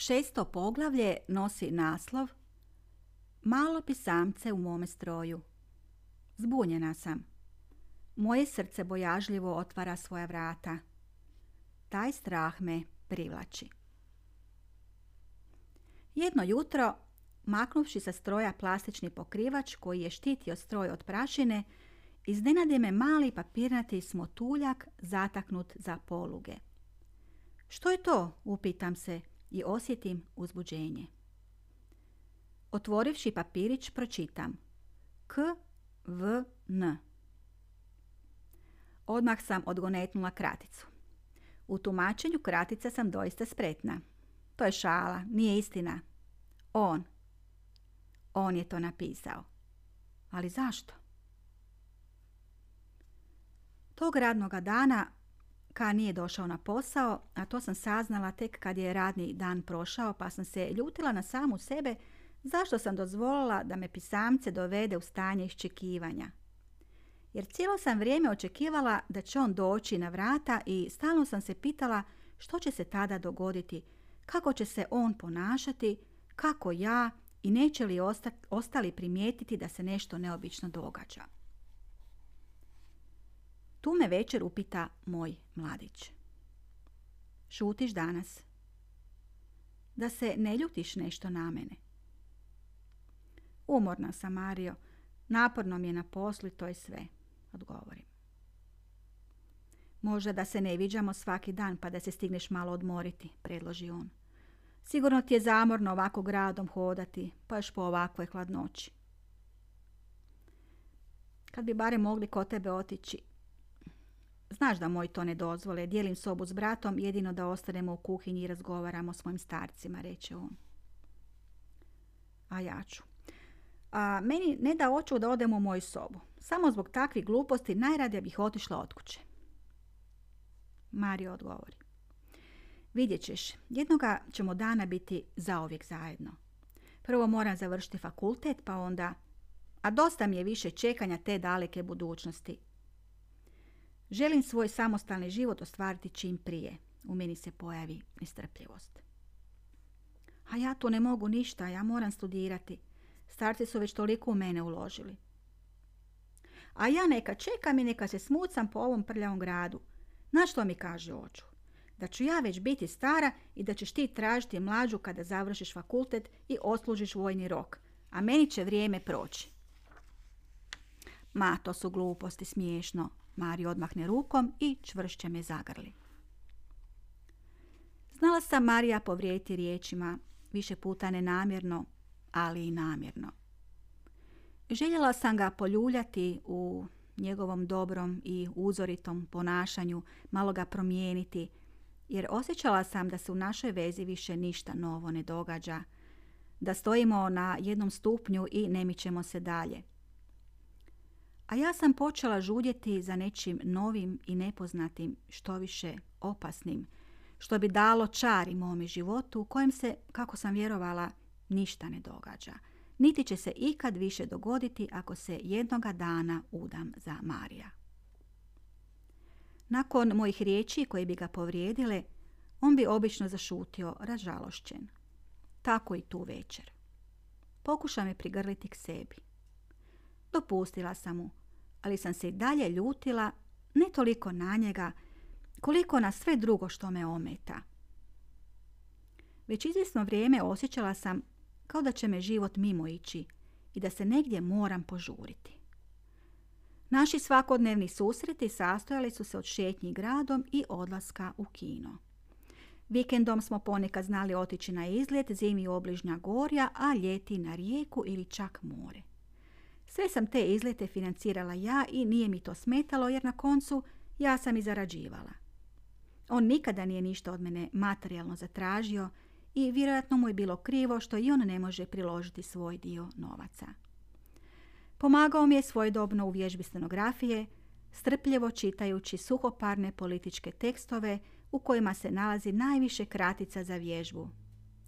Šesto poglavlje nosi naslov Malo pisamce u mome stroju. Zbunjena sam. Moje srce bojažljivo otvara svoja vrata. Taj strah me privlači. Jedno jutro, maknuvši sa stroja plastični pokrivač koji je štitio stroj od prašine, iznenade me mali papirnati smotuljak zataknut za poluge. Što je to? Upitam se i osjetim uzbuđenje. Otvorivši papirić pročitam K, V, N. Odmah sam odgonetnula kraticu. U tumačenju kratica sam doista spretna. To je šala, nije istina. On. On je to napisao. Ali zašto? Tog radnoga dana Ka nije došao na posao, a to sam saznala tek kad je radni dan prošao, pa sam se ljutila na samu sebe zašto sam dozvolila da me pisamce dovede u stanje iščekivanja. Jer cijelo sam vrijeme očekivala da će on doći na vrata i stalno sam se pitala što će se tada dogoditi, kako će se on ponašati, kako ja i neće li ostali primijetiti da se nešto neobično događa. Tu me večer upita moj mladić. Šutiš danas? Da se ne ljutiš nešto na mene. Umorna sam, Mario. Naporno mi je na poslu to je sve, odgovorim. Možda da se ne viđamo svaki dan pa da se stigneš malo odmoriti, predloži on. Sigurno ti je zamorno ovako gradom hodati, pa još po ovakvoj hladnoći. Kad bi bare mogli kod tebe otići, Znaš da moj to ne dozvole, dijelim sobu s bratom, jedino da ostanemo u kuhinji i razgovaramo s mojim starcima, reče on. A ja ću. A meni ne da oću da odemo u moju sobu. Samo zbog takvih gluposti najradije bih otišla od kuće. Mario odgovori. Vidjet ćeš, jednoga ćemo dana biti zauvijek zajedno. Prvo moram završiti fakultet, pa onda... A dosta mi je više čekanja te daleke budućnosti. Želim svoj samostalni život ostvariti čim prije. U meni se pojavi nestrpljivost. A ja tu ne mogu ništa, ja moram studirati. Starci su već toliko u mene uložili. A ja neka čekam i neka se smucam po ovom prljavom gradu. Na što mi kaže oču? Da ću ja već biti stara i da ćeš ti tražiti mlađu kada završiš fakultet i oslužiš vojni rok. A meni će vrijeme proći. Ma, to su gluposti, smiješno, Mari odmahne rukom i čvršće me zagrli. Znala sam Marija povrijeti riječima, više puta nenamjerno, ali i namjerno. Željela sam ga poljuljati u njegovom dobrom i uzoritom ponašanju, malo ga promijeniti, jer osjećala sam da se u našoj vezi više ništa novo ne događa, da stojimo na jednom stupnju i ne mićemo se dalje a ja sam počela žudjeti za nečim novim i nepoznatim, što više opasnim, što bi dalo čari mome životu u kojem se, kako sam vjerovala, ništa ne događa. Niti će se ikad više dogoditi ako se jednoga dana udam za Marija. Nakon mojih riječi koje bi ga povrijedile, on bi obično zašutio ražalošćen. Tako i tu večer. Pokuša me prigrliti k sebi. Dopustila sam mu, ali sam se i dalje ljutila ne toliko na njega, koliko na sve drugo što me ometa. Već izvjesno vrijeme osjećala sam kao da će me život mimo ići i da se negdje moram požuriti. Naši svakodnevni susreti sastojali su se od šetnji gradom i odlaska u kino. Vikendom smo ponekad znali otići na izlet, zimi u obližnja gorja, a ljeti na rijeku ili čak more. Sve sam te izlete financirala ja i nije mi to smetalo jer na koncu ja sam i zarađivala. On nikada nije ništa od mene materijalno zatražio i vjerojatno mu je bilo krivo što i on ne može priložiti svoj dio novaca. Pomagao mi je svojedobno u vježbi scenografije, strpljivo čitajući suhoparne političke tekstove u kojima se nalazi najviše kratica za vježbu.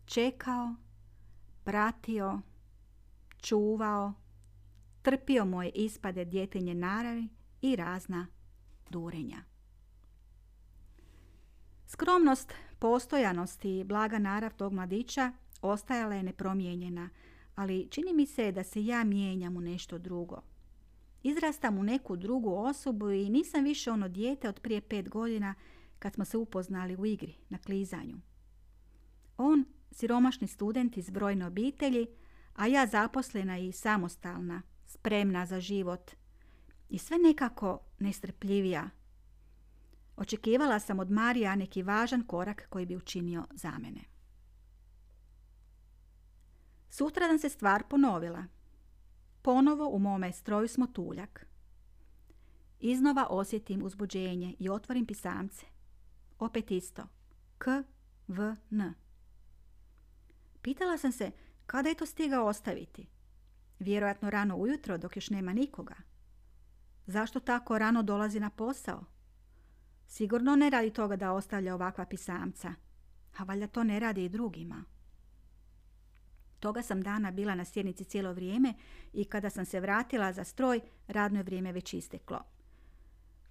Čekao, pratio, čuvao, trpio moje ispade djetinje naravi i razna durenja. Skromnost, postojanost i blaga narav tog mladića ostajala je nepromijenjena, ali čini mi se da se ja mijenjam u nešto drugo. Izrastam u neku drugu osobu i nisam više ono dijete od prije pet godina kad smo se upoznali u igri, na klizanju. On, siromašni student iz brojne obitelji, a ja zaposlena i samostalna, spremna za život. I sve nekako nestrpljivija. Očekivala sam od Marija neki važan korak koji bi učinio za mene. Sutra nam se stvar ponovila. Ponovo u mome stroju smo tuljak. Iznova osjetim uzbuđenje i otvorim pisamce. Opet isto. K, V, N. Pitala sam se kada je to stigao ostaviti. Vjerojatno rano ujutro dok još nema nikoga. Zašto tako rano dolazi na posao? Sigurno ne radi toga da ostavlja ovakva pisamca. A valjda to ne radi i drugima. Toga sam dana bila na sjednici cijelo vrijeme i kada sam se vratila za stroj, radno je vrijeme već isteklo.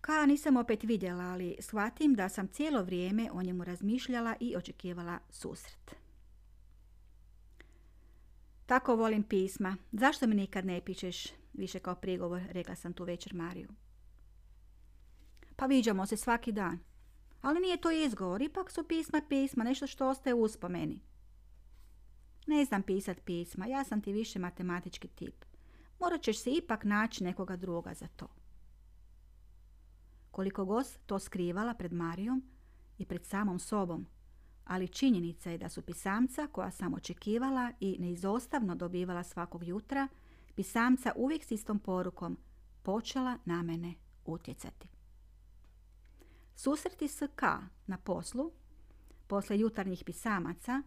Ka nisam opet vidjela, ali shvatim da sam cijelo vrijeme o njemu razmišljala i očekivala susret. Tako volim pisma. Zašto mi nikad ne pišeš više kao prigovor, rekla sam tu večer Mariju. Pa viđamo se svaki dan. Ali nije to izgovor, ipak su pisma pisma, nešto što ostaje u uspomeni. Ne znam pisat pisma, ja sam ti više matematički tip. Morat ćeš se ipak naći nekoga druga za to. Koliko god to skrivala pred Marijom i pred samom sobom, ali činjenica je da su pisamca koja sam očekivala i neizostavno dobivala svakog jutra, pisamca uvijek s istom porukom počela na mene utjecati. Susreti s K na poslu, posle jutarnjih pisamaca,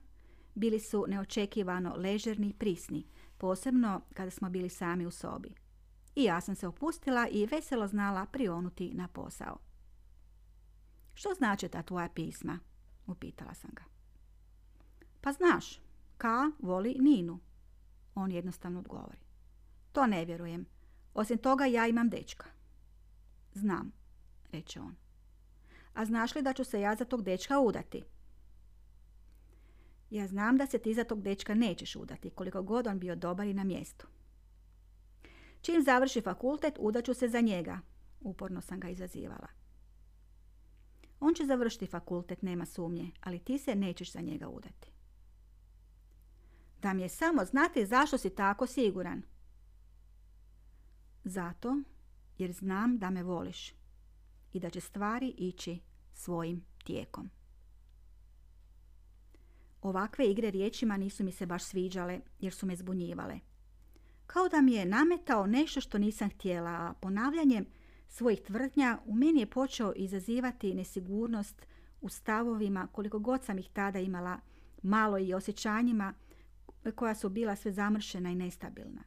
bili su neočekivano ležerni i prisni, posebno kada smo bili sami u sobi. I ja sam se opustila i veselo znala prionuti na posao. Što znači ta tvoja pisma? Upitala sam ga. Pa znaš, Ka voli Ninu. On jednostavno odgovori. To ne vjerujem. Osim toga ja imam dečka. Znam, reče on. A znaš li da ću se ja za tog dečka udati? Ja znam da se ti za tog dečka nećeš udati, koliko god on bio dobar i na mjestu. Čim završi fakultet, udaću se za njega. Uporno sam ga izazivala. On će završiti fakultet, nema sumnje, ali ti se nećeš za njega udati. Da mi je samo znati zašto si tako siguran. Zato jer znam da me voliš i da će stvari ići svojim tijekom. Ovakve igre riječima nisu mi se baš sviđale jer su me zbunjivale. Kao da mi je nametao nešto što nisam htjela, a ponavljanjem svojih tvrdnja u meni je počeo izazivati nesigurnost u stavovima koliko god sam ih tada imala malo i osjećanjima koja su bila sve zamršena i nestabilna.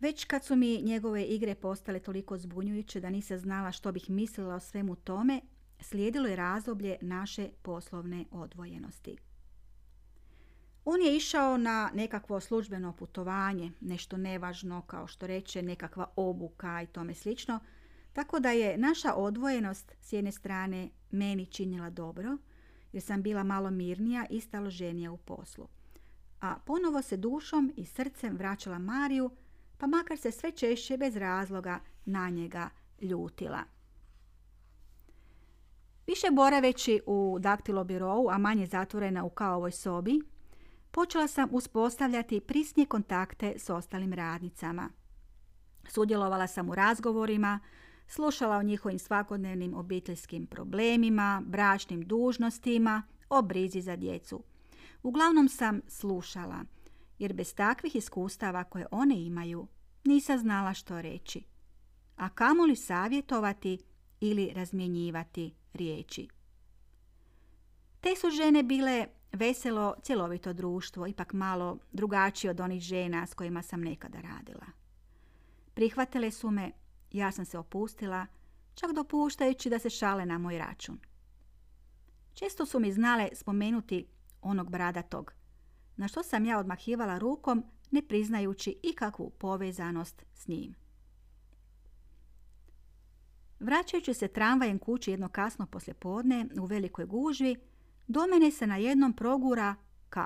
Već kad su mi njegove igre postale toliko zbunjujuće da nisam znala što bih mislila o svemu tome, slijedilo je razdoblje naše poslovne odvojenosti. On je išao na nekakvo službeno putovanje, nešto nevažno kao što reče nekakva obuka i tome slično, tako da je naša odvojenost s jedne strane meni činila dobro, jer sam bila malo mirnija i staloženija u poslu. A ponovo se dušom i srcem vraćala Mariju, pa makar se sve češće bez razloga na njega ljutila. Više boraveći u daktilobirovu, a manje zatvorena u kaovoj sobi, počela sam uspostavljati prisnije kontakte s ostalim radnicama. Sudjelovala sam u razgovorima, slušala o njihovim svakodnevnim obiteljskim problemima, bračnim dužnostima, o brizi za djecu. Uglavnom sam slušala, jer bez takvih iskustava koje one imaju, nisam znala što reći. A kamoli savjetovati ili razmjenjivati riječi. Te su žene bile veselo, cjelovito društvo, ipak malo drugačije od onih žena s kojima sam nekada radila. Prihvatile su me, ja sam se opustila, čak dopuštajući da se šale na moj račun. Često su mi znale spomenuti onog bradatog, na što sam ja odmahivala rukom, ne priznajući ikakvu povezanost s njim. Vraćajući se tramvajem kući jedno kasno poslijepodne u velikoj gužvi, do mene se na jednom progura K.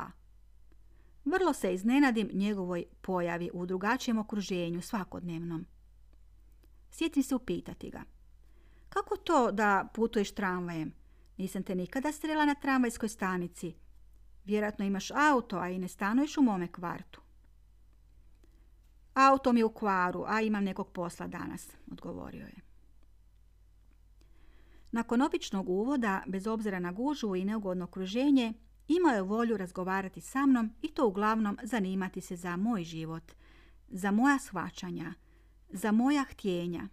Vrlo se iznenadim njegovoj pojavi u drugačijem okruženju svakodnevnom. Sjetim se upitati ga. Kako to da putuješ tramvajem? Nisam te nikada strela na tramvajskoj stanici. Vjerojatno imaš auto, a i ne stanuješ u mome kvartu. Auto mi je u kvaru, a imam nekog posla danas, odgovorio je. Nakon običnog uvoda, bez obzira na gužu i neugodno okruženje, imao je volju razgovarati sa mnom i to uglavnom zanimati se za moj život, za moja shvaćanja, za moja htjenja.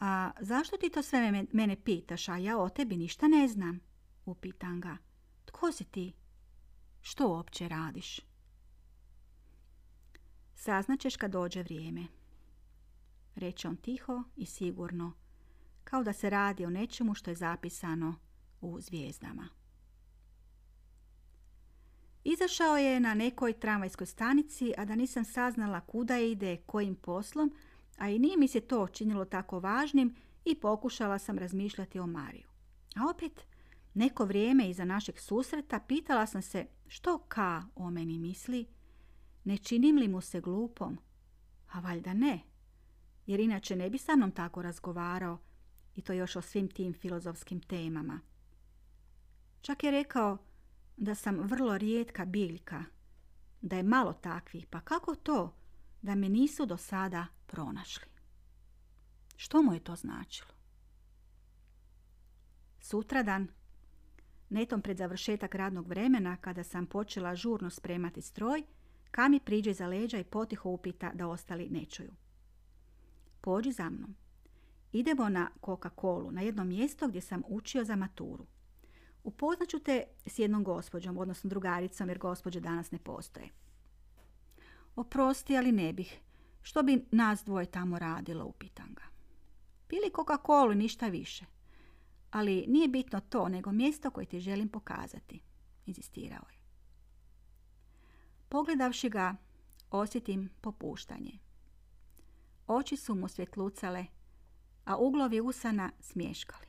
A zašto ti to sve mene pitaš, a ja o tebi ništa ne znam? Upitam ga. Tko si ti? Što uopće radiš? Saznaćeš kad dođe vrijeme. Reče on tiho i sigurno, kao da se radi o nečemu što je zapisano u zvijezdama. Izašao je na nekoj tramvajskoj stanici, a da nisam saznala kuda ide, kojim poslom, a i nije mi se to činilo tako važnim i pokušala sam razmišljati o Mariju. A opet, neko vrijeme iza našeg susreta pitala sam se što Ka o meni misli, ne činim li mu se glupom? A valjda ne, jer inače ne bi sa mnom tako razgovarao i to još o svim tim filozofskim temama. Čak je rekao da sam vrlo rijetka biljka, da je malo takvih, pa kako to da me nisu do sada pronašli? Što mu je to značilo? Sutradan, netom pred završetak radnog vremena, kada sam počela žurno spremati stroj, Kami priđe za leđa i potiho upita da ostali ne čuju. Pođi za mnom. Idemo na Coca-Colu, na jedno mjesto gdje sam učio za maturu. Upoznat ću te s jednom gospođom, odnosno drugaricom, jer gospođe danas ne postoje. Oprosti, ali ne bih. Što bi nas dvoje tamo radilo, upitam ga. Pili Coca-Colu, ništa više. Ali nije bitno to, nego mjesto koje ti želim pokazati, inzistirao je. Pogledavši ga, osjetim popuštanje. Oči su mu svjetlucale, a uglovi usana smješkali.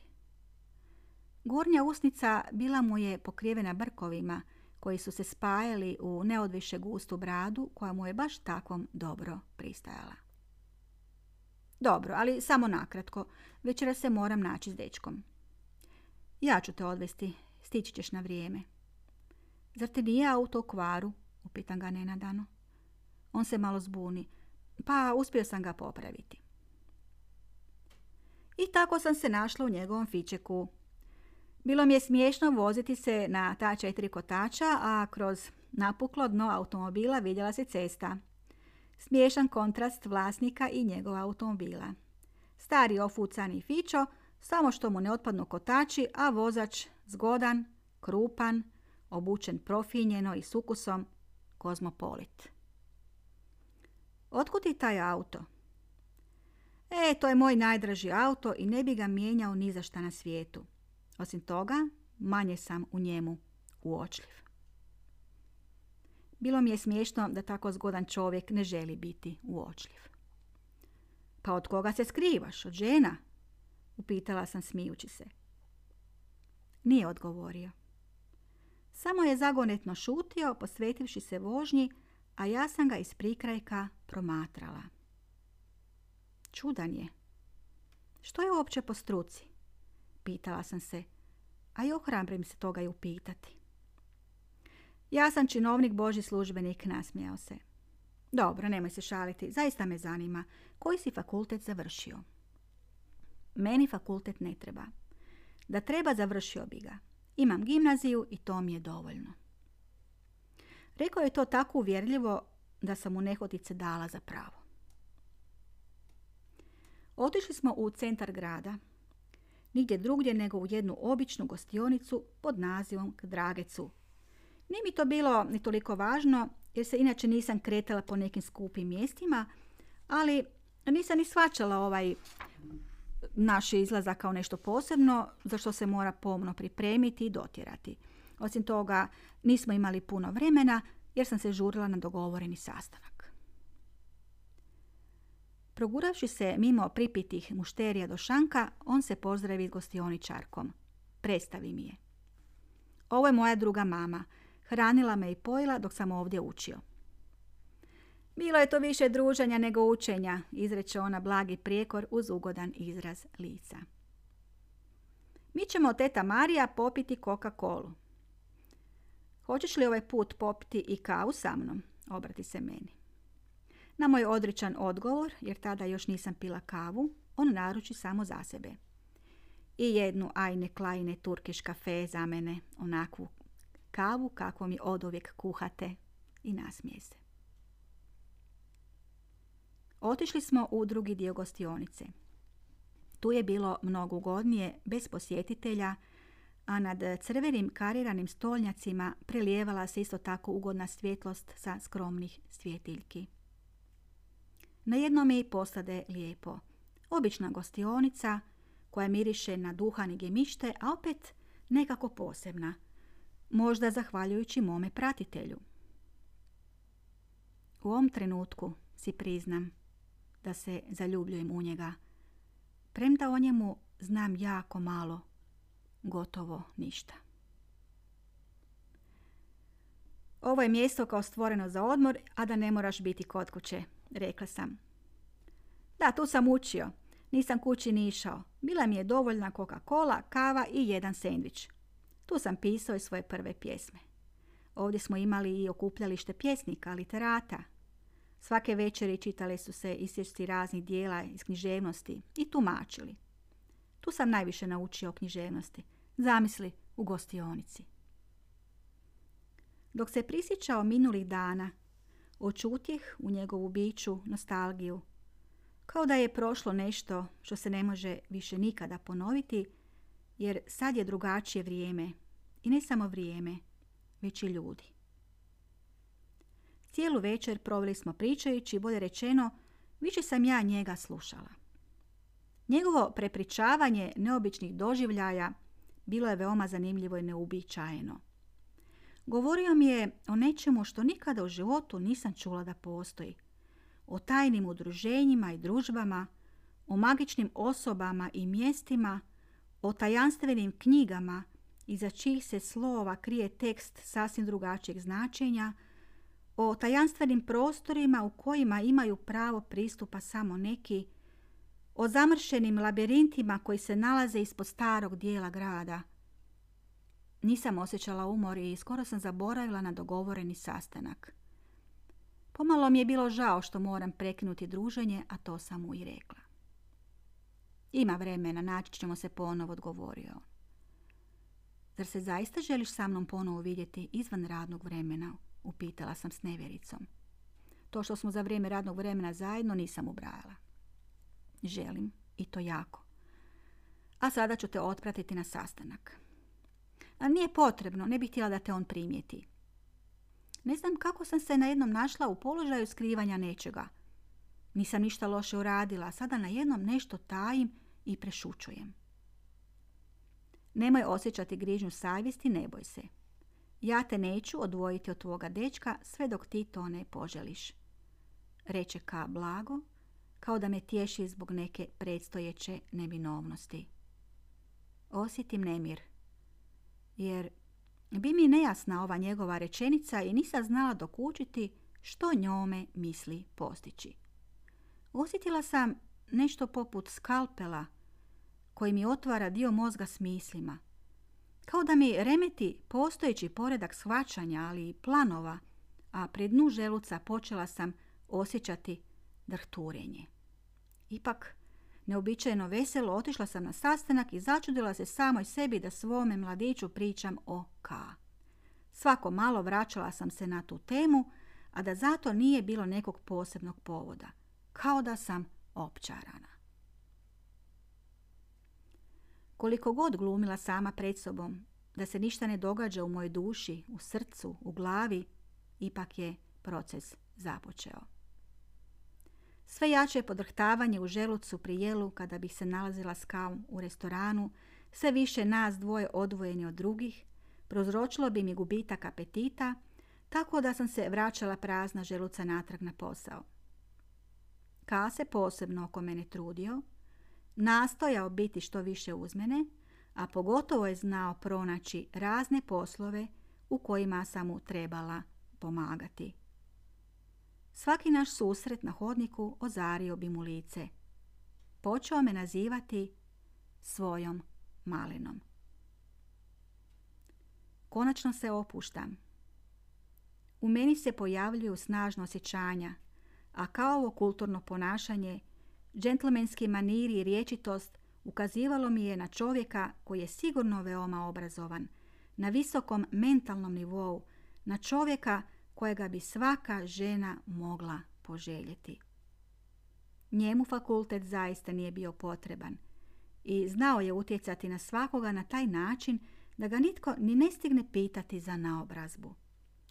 Gornja usnica bila mu je pokrivena brkovima koji su se spajali u neodviše gustu bradu koja mu je baš takvom dobro pristajala. Dobro, ali samo nakratko. Večera se moram naći s dečkom. Ja ću te odvesti. Stići ćeš na vrijeme. Zar te nije auto u kvaru? Upitam ga nenadano. On se malo zbuni. Pa uspio sam ga popraviti. I tako sam se našla u njegovom fičeku. Bilo mi je smiješno voziti se na ta četiri kotača, a kroz napuklo dno automobila vidjela se cesta. Smiješan kontrast vlasnika i njegova automobila. Stari ofucani fičo, samo što mu ne otpadnu kotači, a vozač zgodan, krupan, obučen profinjeno i s ukusom, kozmopolit. Otkud ti taj auto? E, to je moj najdraži auto i ne bi ga mijenjao ni za šta na svijetu. Osim toga, manje sam u njemu uočljiv. Bilo mi je smiješno da tako zgodan čovjek ne želi biti uočljiv. Pa od koga se skrivaš? Od žena? Upitala sam smijući se. Nije odgovorio. Samo je zagonetno šutio, posvetivši se vožnji, a ja sam ga iz prikrajka promatrala. Čudan je. Što je uopće po struci? Pitala sam se, a i ohrabrim se toga i upitati. Ja sam činovnik Boži službenik, nasmijao se. Dobro, nemoj se šaliti, zaista me zanima. Koji si fakultet završio? Meni fakultet ne treba. Da treba, završio bi ga. Imam gimnaziju i to mi je dovoljno. Rekao je to tako uvjerljivo da sam mu nehotice dala za pravo. Otišli smo u centar grada, nigdje drugdje nego u jednu običnu gostionicu pod nazivom Dragecu. Nije mi to bilo ni toliko važno, jer se inače nisam kretala po nekim skupim mjestima, ali nisam ni svačala ovaj naš izlazak kao nešto posebno, za što se mora pomno pripremiti i dotjerati. Osim toga, nismo imali puno vremena, jer sam se žurila na dogovoreni sastanak. Proguravši se mimo pripitih mušterija do šanka, on se pozdravi s gostioničarkom. Predstavi mi je. Ovo je moja druga mama. Hranila me i pojila dok sam ovdje učio. Bilo je to više druženja nego učenja, izreče ona blagi prijekor uz ugodan izraz lica. Mi ćemo teta Marija popiti Coca-Colu. Hoćeš li ovaj put popiti i kavu sa mnom? Obrati se meni. Na moj odričan odgovor, jer tada još nisam pila kavu, on naruči samo za sebe. I jednu ajne klajne turkiš kafe za mene, onakvu kavu kako mi od uvijek kuhate i nasmije se. Otišli smo u drugi dio gostionice. Tu je bilo mnogo ugodnije, bez posjetitelja, a nad crvenim kariranim stolnjacima prelijevala se isto tako ugodna svjetlost sa skromnih svjetiljki. Na jednom mi posade lijepo. Obična gostionica koja miriše na duhan i gemište, a opet nekako posebna. Možda zahvaljujući mome pratitelju. U ovom trenutku si priznam da se zaljubljujem u njega. Premda o njemu znam jako malo, gotovo ništa. Ovo je mjesto kao stvoreno za odmor, a da ne moraš biti kod kuće, rekla sam. Da, tu sam učio. Nisam kući ni išao. Bila mi je dovoljna Coca-Cola, kava i jedan sendvič. Tu sam pisao i svoje prve pjesme. Ovdje smo imali i okupljalište pjesnika, literata. Svake večeri čitale su se isječci raznih dijela iz književnosti i tumačili. Tu sam najviše naučio o književnosti. Zamisli u gostionici. Dok se prisjećao minulih dana, očutjeh u njegovu biću nostalgiju, kao da je prošlo nešto što se ne može više nikada ponoviti, jer sad je drugačije vrijeme. I ne samo vrijeme, već i ljudi. Cijelu večer proveli smo pričajući, bolje rečeno, više sam ja njega slušala. Njegovo prepričavanje neobičnih doživljaja bilo je veoma zanimljivo i neuobičajeno. Govorio mi je o nečemu što nikada u životu nisam čula da postoji. O tajnim udruženjima i družbama, o magičnim osobama i mjestima, o tajanstvenim knjigama iza čih se slova krije tekst sasvim drugačijeg značenja, o tajanstvenim prostorima u kojima imaju pravo pristupa samo neki, o zamršenim labirintima koji se nalaze ispod starog dijela grada. Nisam osjećala umor i skoro sam zaboravila na dogovoreni sastanak. Pomalo mi je bilo žao što moram prekinuti druženje, a to sam mu i rekla. Ima vremena, naći ćemo se ponovo, odgovorio. Zar se zaista želiš sa mnom ponovo vidjeti izvan radnog vremena? Upitala sam s nevjericom. To što smo za vrijeme radnog vremena zajedno nisam ubrajala. Želim i to jako. A sada ću te otpratiti na sastanak. A nije potrebno, ne bih htjela da te on primijeti. Ne znam kako sam se na jednom našla u položaju skrivanja nečega. Nisam ništa loše uradila, sada na jednom nešto tajim i prešučujem. Nemoj osjećati grižnju savjesti, ne boj se. Ja te neću odvojiti od tvoga dečka sve dok ti to ne poželiš. Reče ka blago, kao da me tješi zbog neke predstojeće neminovnosti. Osjetim nemir, jer bi mi nejasna ova njegova rečenica i nisam znala dokučiti što njome misli postići. Osjetila sam nešto poput skalpela koji mi otvara dio mozga s mislima. Kao da mi remeti postojeći poredak shvaćanja, ali i planova, a pred dnu želuca počela sam osjećati drhturenje. Ipak, neobičajeno veselo otišla sam na sastanak i začudila se samoj sebi da svome mladiću pričam o K. Svako malo vraćala sam se na tu temu, a da zato nije bilo nekog posebnog povoda. Kao da sam opčarana. Koliko god glumila sama pred sobom, da se ništa ne događa u mojoj duši, u srcu, u glavi, ipak je proces započeo. Sve jače podrhtavanje u želucu pri jelu kada bih se nalazila s kavom u restoranu, sve više nas dvoje odvojeni od drugih, prozročilo bi mi gubitak apetita, tako da sam se vraćala prazna želuca natrag na posao. ka se posebno oko mene trudio, nastojao biti što više uz mene, a pogotovo je znao pronaći razne poslove u kojima sam mu trebala pomagati. Svaki naš susret na hodniku ozario bi mu lice. Počeo me nazivati svojom malinom. Konačno se opuštam. U meni se pojavljuju snažno osjećanja, a kao ovo kulturno ponašanje, džentlmenski maniri i riječitost ukazivalo mi je na čovjeka koji je sigurno veoma obrazovan, na visokom mentalnom nivou, na čovjeka kojega bi svaka žena mogla poželjeti. Njemu fakultet zaista nije bio potreban i znao je utjecati na svakoga na taj način da ga nitko ni ne stigne pitati za naobrazbu.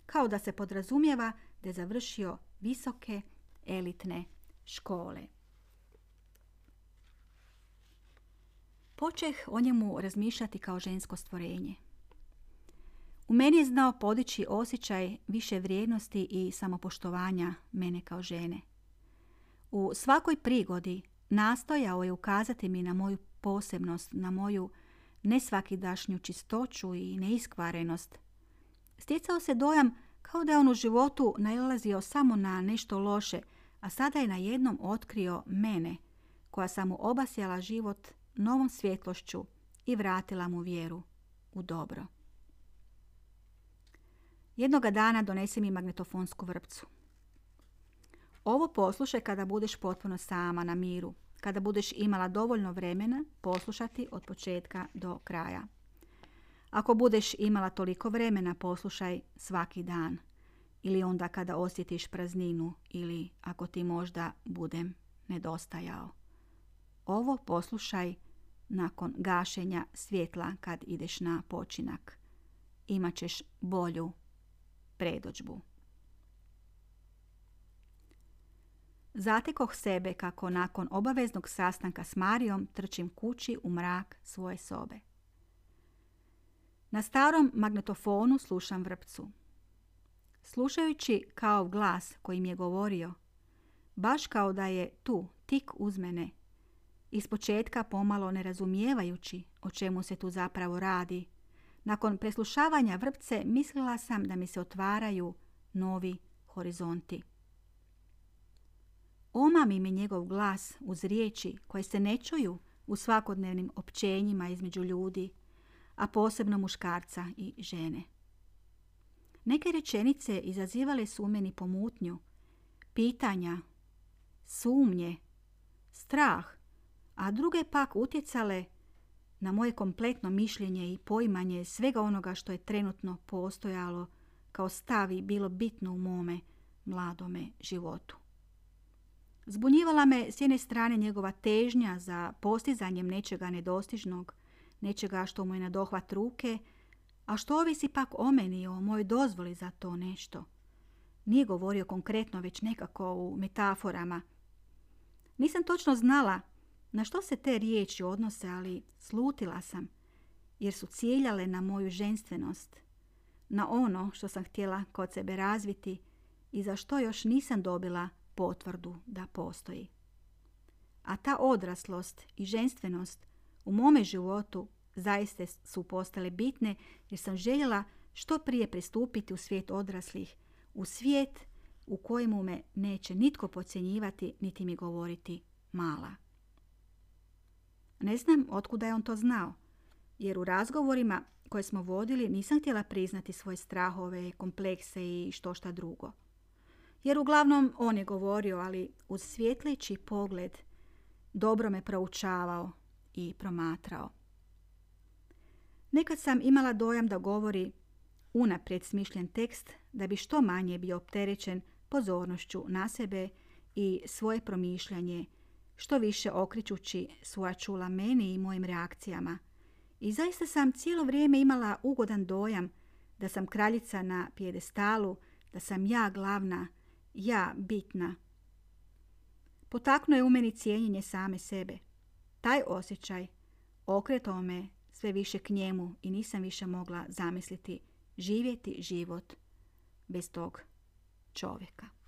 Kao da se podrazumijeva da je završio visoke elitne škole. Počeh o njemu razmišljati kao žensko stvorenje. U meni je znao podići osjećaj više vrijednosti i samopoštovanja mene kao žene. U svakoj prigodi nastojao je ukazati mi na moju posebnost, na moju nesvakidašnju čistoću i neiskvarenost. Stjecao se dojam kao da je on u životu nailazio samo na nešto loše, a sada je na jednom otkrio mene, koja sam mu obasjala život novom svjetlošću i vratila mu vjeru u dobro. Jednoga dana donesi mi magnetofonsku vrpcu. Ovo poslušaj kada budeš potpuno sama na miru, kada budeš imala dovoljno vremena poslušati od početka do kraja. Ako budeš imala toliko vremena, poslušaj svaki dan. Ili onda kada osjetiš prazninu ili ako ti možda budem nedostajao. Ovo poslušaj nakon gašenja svjetla kad ideš na počinak. Imaćeš bolju predođbu. Zatekoh sebe kako nakon obaveznog sastanka s Marijom trčim kući u mrak svoje sobe. Na starom magnetofonu slušam vrpcu. Slušajući kao glas koji mi je govorio, baš kao da je tu, tik uz mene, ispočetka pomalo nerazumijevajući o čemu se tu zapravo radi, nakon preslušavanja vrpce mislila sam da mi se otvaraju novi horizonti. Oma mi mi njegov glas uz riječi koje se ne čuju u svakodnevnim općenjima između ljudi, a posebno muškarca i žene. Neke rečenice izazivale su u meni pomutnju, pitanja, sumnje, strah, a druge pak utjecale na moje kompletno mišljenje i poimanje svega onoga što je trenutno postojalo kao stavi bilo bitno u mome mladome životu. Zbunjivala me s jedne strane njegova težnja za postizanjem nečega nedostižnog, nečega što mu je na dohvat ruke, a što ovisi pak o meni, o mojoj dozvoli za to nešto. Nije govorio konkretno, već nekako u metaforama. Nisam točno znala na što se te riječi odnose, ali slutila sam, jer su cijeljale na moju ženstvenost, na ono što sam htjela kod sebe razviti i za što još nisam dobila potvrdu da postoji. A ta odraslost i ženstvenost u mome životu zaiste su postale bitne jer sam željela što prije pristupiti u svijet odraslih, u svijet u kojemu me neće nitko podcjenjivati niti mi govoriti mala. Ne znam otkuda je on to znao, jer u razgovorima koje smo vodili nisam htjela priznati svoje strahove, komplekse i što šta drugo. Jer uglavnom on je govorio, ali uz svjetlići pogled dobro me proučavao i promatrao. Nekad sam imala dojam da govori unaprijed smišljen tekst da bi što manje bio opterećen pozornošću na sebe i svoje promišljanje što više okričući svoja čula meni i mojim reakcijama. I zaista sam cijelo vrijeme imala ugodan dojam da sam kraljica na pjedestalu, da sam ja glavna, ja bitna. Potaknuo je u meni cijenjenje same sebe. Taj osjećaj okretao me sve više k njemu i nisam više mogla zamisliti živjeti život bez tog čovjeka.